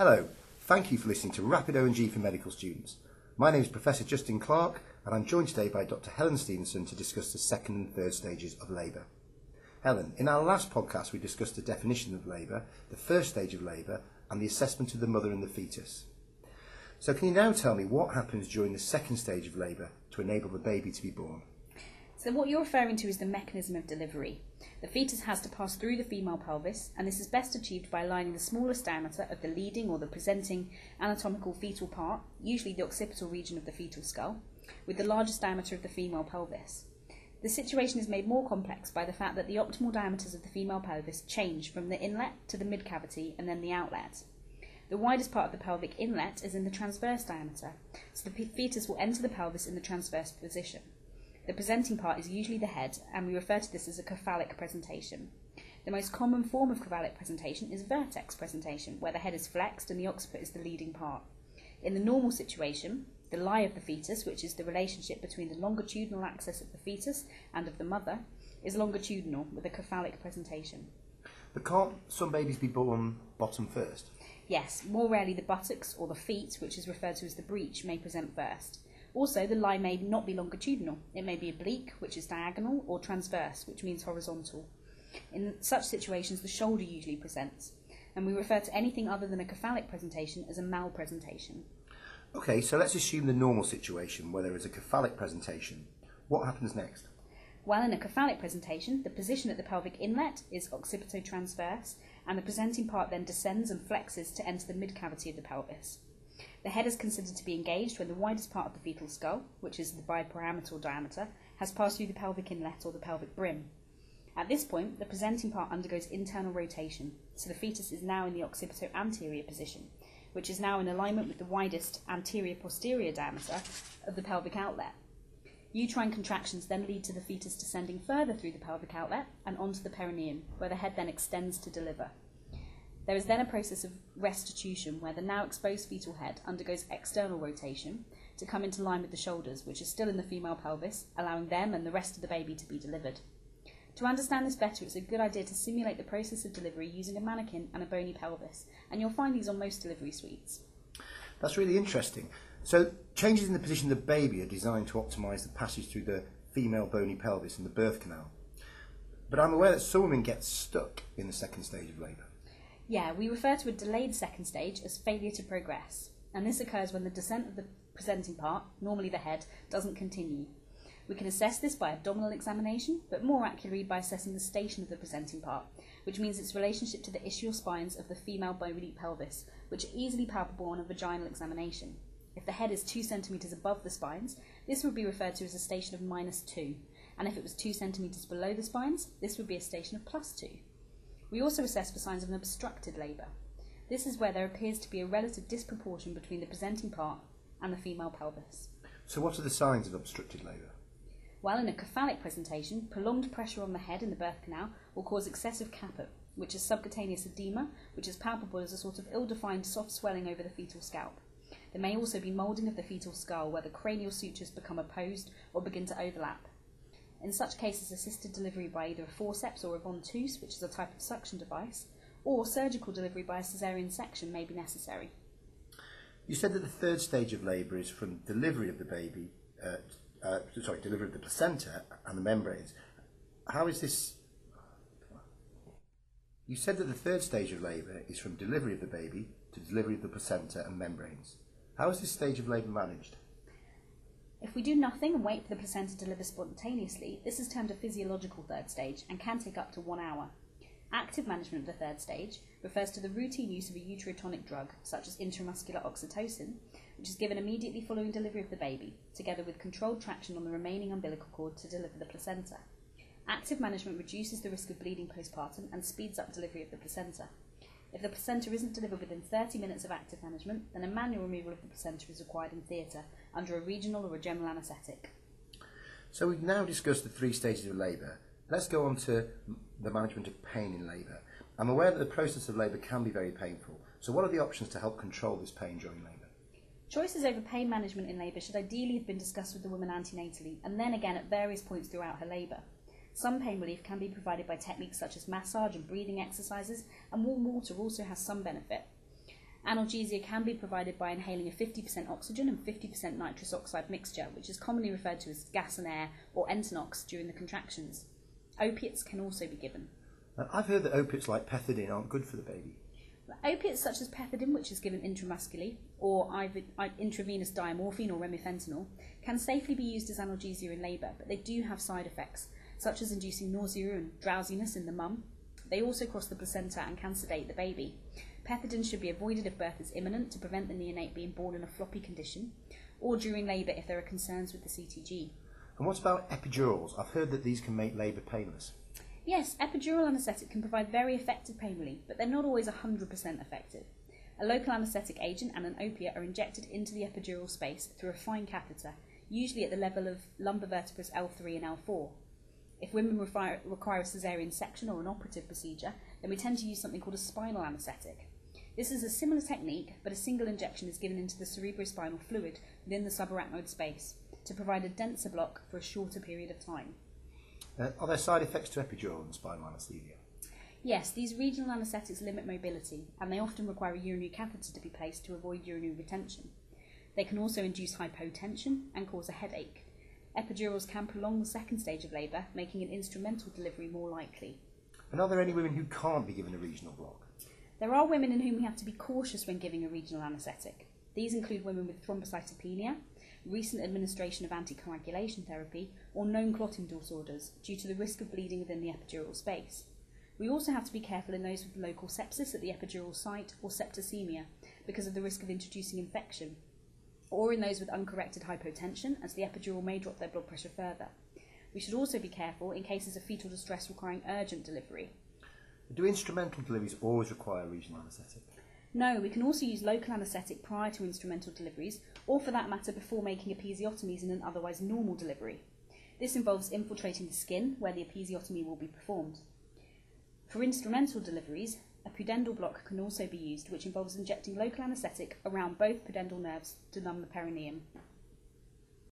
Hello, thank you for listening to Rapid O&G for medical students. My name is Professor Justin Clark and I'm joined today by Dr Helen Stevenson to discuss the second and third stages of labour. Helen, in our last podcast we discussed the definition of labour, the first stage of labour and the assessment of the mother and the fetus. So can you now tell me what happens during the second stage of labour to enable the baby to be born? So, what you're referring to is the mechanism of delivery. The fetus has to pass through the female pelvis, and this is best achieved by aligning the smallest diameter of the leading or the presenting anatomical fetal part, usually the occipital region of the fetal skull, with the largest diameter of the female pelvis. The situation is made more complex by the fact that the optimal diameters of the female pelvis change from the inlet to the mid cavity and then the outlet. The widest part of the pelvic inlet is in the transverse diameter, so the fetus will enter the pelvis in the transverse position. The presenting part is usually the head, and we refer to this as a cephalic presentation. The most common form of cephalic presentation is vertex presentation, where the head is flexed and the occiput is the leading part. In the normal situation, the lie of the fetus, which is the relationship between the longitudinal axis of the fetus and of the mother, is longitudinal with a cephalic presentation. But can't some babies be born bottom first? Yes, more rarely the buttocks or the feet, which is referred to as the breech, may present first. Also, the lie may not be longitudinal. It may be oblique, which is diagonal, or transverse, which means horizontal. In such situations, the shoulder usually presents, and we refer to anything other than a cephalic presentation as a malpresentation. Okay, so let's assume the normal situation where there is a cephalic presentation. What happens next? Well, in a cephalic presentation, the position at the pelvic inlet is occipitotransverse, and the presenting part then descends and flexes to enter the mid cavity of the pelvis. The head is considered to be engaged when the widest part of the fetal skull, which is the biparietal diameter, has passed through the pelvic inlet or the pelvic brim. At this point, the presenting part undergoes internal rotation, so the fetus is now in the occipito-anterior position, which is now in alignment with the widest anterior-posterior diameter of the pelvic outlet. Uterine contractions then lead to the fetus descending further through the pelvic outlet and onto the perineum, where the head then extends to deliver. There is then a process of restitution where the now exposed fetal head undergoes external rotation to come into line with the shoulders, which is still in the female pelvis, allowing them and the rest of the baby to be delivered. To understand this better, it's a good idea to simulate the process of delivery using a mannequin and a bony pelvis, and you'll find these on most delivery suites. That's really interesting. So, changes in the position of the baby are designed to optimise the passage through the female bony pelvis and the birth canal. But I'm aware that some women get stuck in the second stage of labour. Yeah, we refer to a delayed second stage as failure to progress, and this occurs when the descent of the presenting part, normally the head, doesn't continue. We can assess this by abdominal examination, but more accurately by assessing the station of the presenting part, which means its relationship to the ischial spines of the female bony pelvis, which are easily palpable on a vaginal examination. If the head is 2 centimetres above the spines, this would be referred to as a station of minus 2, and if it was 2 centimetres below the spines, this would be a station of plus 2. We also assess for signs of an obstructed labour. This is where there appears to be a relative disproportion between the presenting part and the female pelvis. So, what are the signs of obstructed labour? Well, in a cephalic presentation, prolonged pressure on the head in the birth canal will cause excessive caput, which is subcutaneous edema, which is palpable as a sort of ill defined soft swelling over the fetal scalp. There may also be moulding of the fetal skull where the cranial sutures become opposed or begin to overlap. In such cases, assisted delivery by either a forceps or a ventouse, which is a type of suction device, or surgical delivery by a caesarean section may be necessary. You said that the third stage of labour is from delivery of the baby, uh, uh, sorry, delivery of the placenta and the membranes. How is this? You said that the third stage of labour is from delivery of the baby to delivery of the placenta and membranes. How is this stage of labour managed? If we do nothing and wait for the placenta to deliver spontaneously, this is termed a physiological third stage and can take up to one hour. Active management of the third stage refers to the routine use of a uterotonic drug, such as intramuscular oxytocin, which is given immediately following delivery of the baby, together with controlled traction on the remaining umbilical cord to deliver the placenta. Active management reduces the risk of bleeding postpartum and speeds up delivery of the placenta. If the placenta isn't delivered within 30 minutes of active management, then a manual removal of the placenta is required in theatre under a regional or a general anaesthetic. So we've now discussed the three stages of labour. Let's go on to the management of pain in labour. I'm aware that the process of labour can be very painful. So what are the options to help control this pain during labour? Choices over pain management in labour should ideally have been discussed with the woman antenatally and then again at various points throughout her labour. Some pain relief can be provided by techniques such as massage and breathing exercises, and warm water also has some benefit. Analgesia can be provided by inhaling a 50% oxygen and 50% nitrous oxide mixture, which is commonly referred to as gas and air or Entonox during the contractions. Opiates can also be given. I've heard that opiates like pethidine aren't good for the baby. Opiates such as pethidine, which is given intramuscularly, or intravenous diamorphine or remifentanil, can safely be used as analgesia in labour, but they do have side effects, such as inducing nausea and drowsiness in the mum. They also cross the placenta and can sedate the baby. Pethidine should be avoided if birth is imminent to prevent the neonate being born in a floppy condition, or during labour if there are concerns with the CTG. And what about epidurals? I've heard that these can make labour painless. Yes, epidural anaesthetic can provide very effective pain relief, but they're not always 100% effective. A local anaesthetic agent and an opiate are injected into the epidural space through a fine catheter, usually at the level of lumbar vertebrae L3 and L4. If women require, require a caesarean section or an operative procedure, then we tend to use something called a spinal anaesthetic. This is a similar technique, but a single injection is given into the cerebrospinal fluid within the subarachnoid space to provide a denser block for a shorter period of time. Uh, are there side effects to epidural and spinal anaesthesia? Yes, these regional anaesthetics limit mobility, and they often require a urinary catheter to be placed to avoid urinary retention. They can also induce hypotension and cause a headache. Epidurals can prolong the second stage of labour, making an instrumental delivery more likely. And are there any women who can't be given a regional block? There are women in whom we have to be cautious when giving a regional anaesthetic. These include women with thrombocytopenia, recent administration of anticoagulation therapy, or known clotting disorders due to the risk of bleeding within the epidural space. We also have to be careful in those with local sepsis at the epidural site or septicemia because of the risk of introducing infection, or in those with uncorrected hypotension as the epidural may drop their blood pressure further. We should also be careful in cases of fetal distress requiring urgent delivery. Do instrumental deliveries always require regional anaesthetic? No, we can also use local anaesthetic prior to instrumental deliveries, or for that matter before making episiotomies in an otherwise normal delivery. This involves infiltrating the skin where the episiotomy will be performed. For instrumental deliveries, a pudendal block can also be used, which involves injecting local anaesthetic around both pudendal nerves to numb the perineum.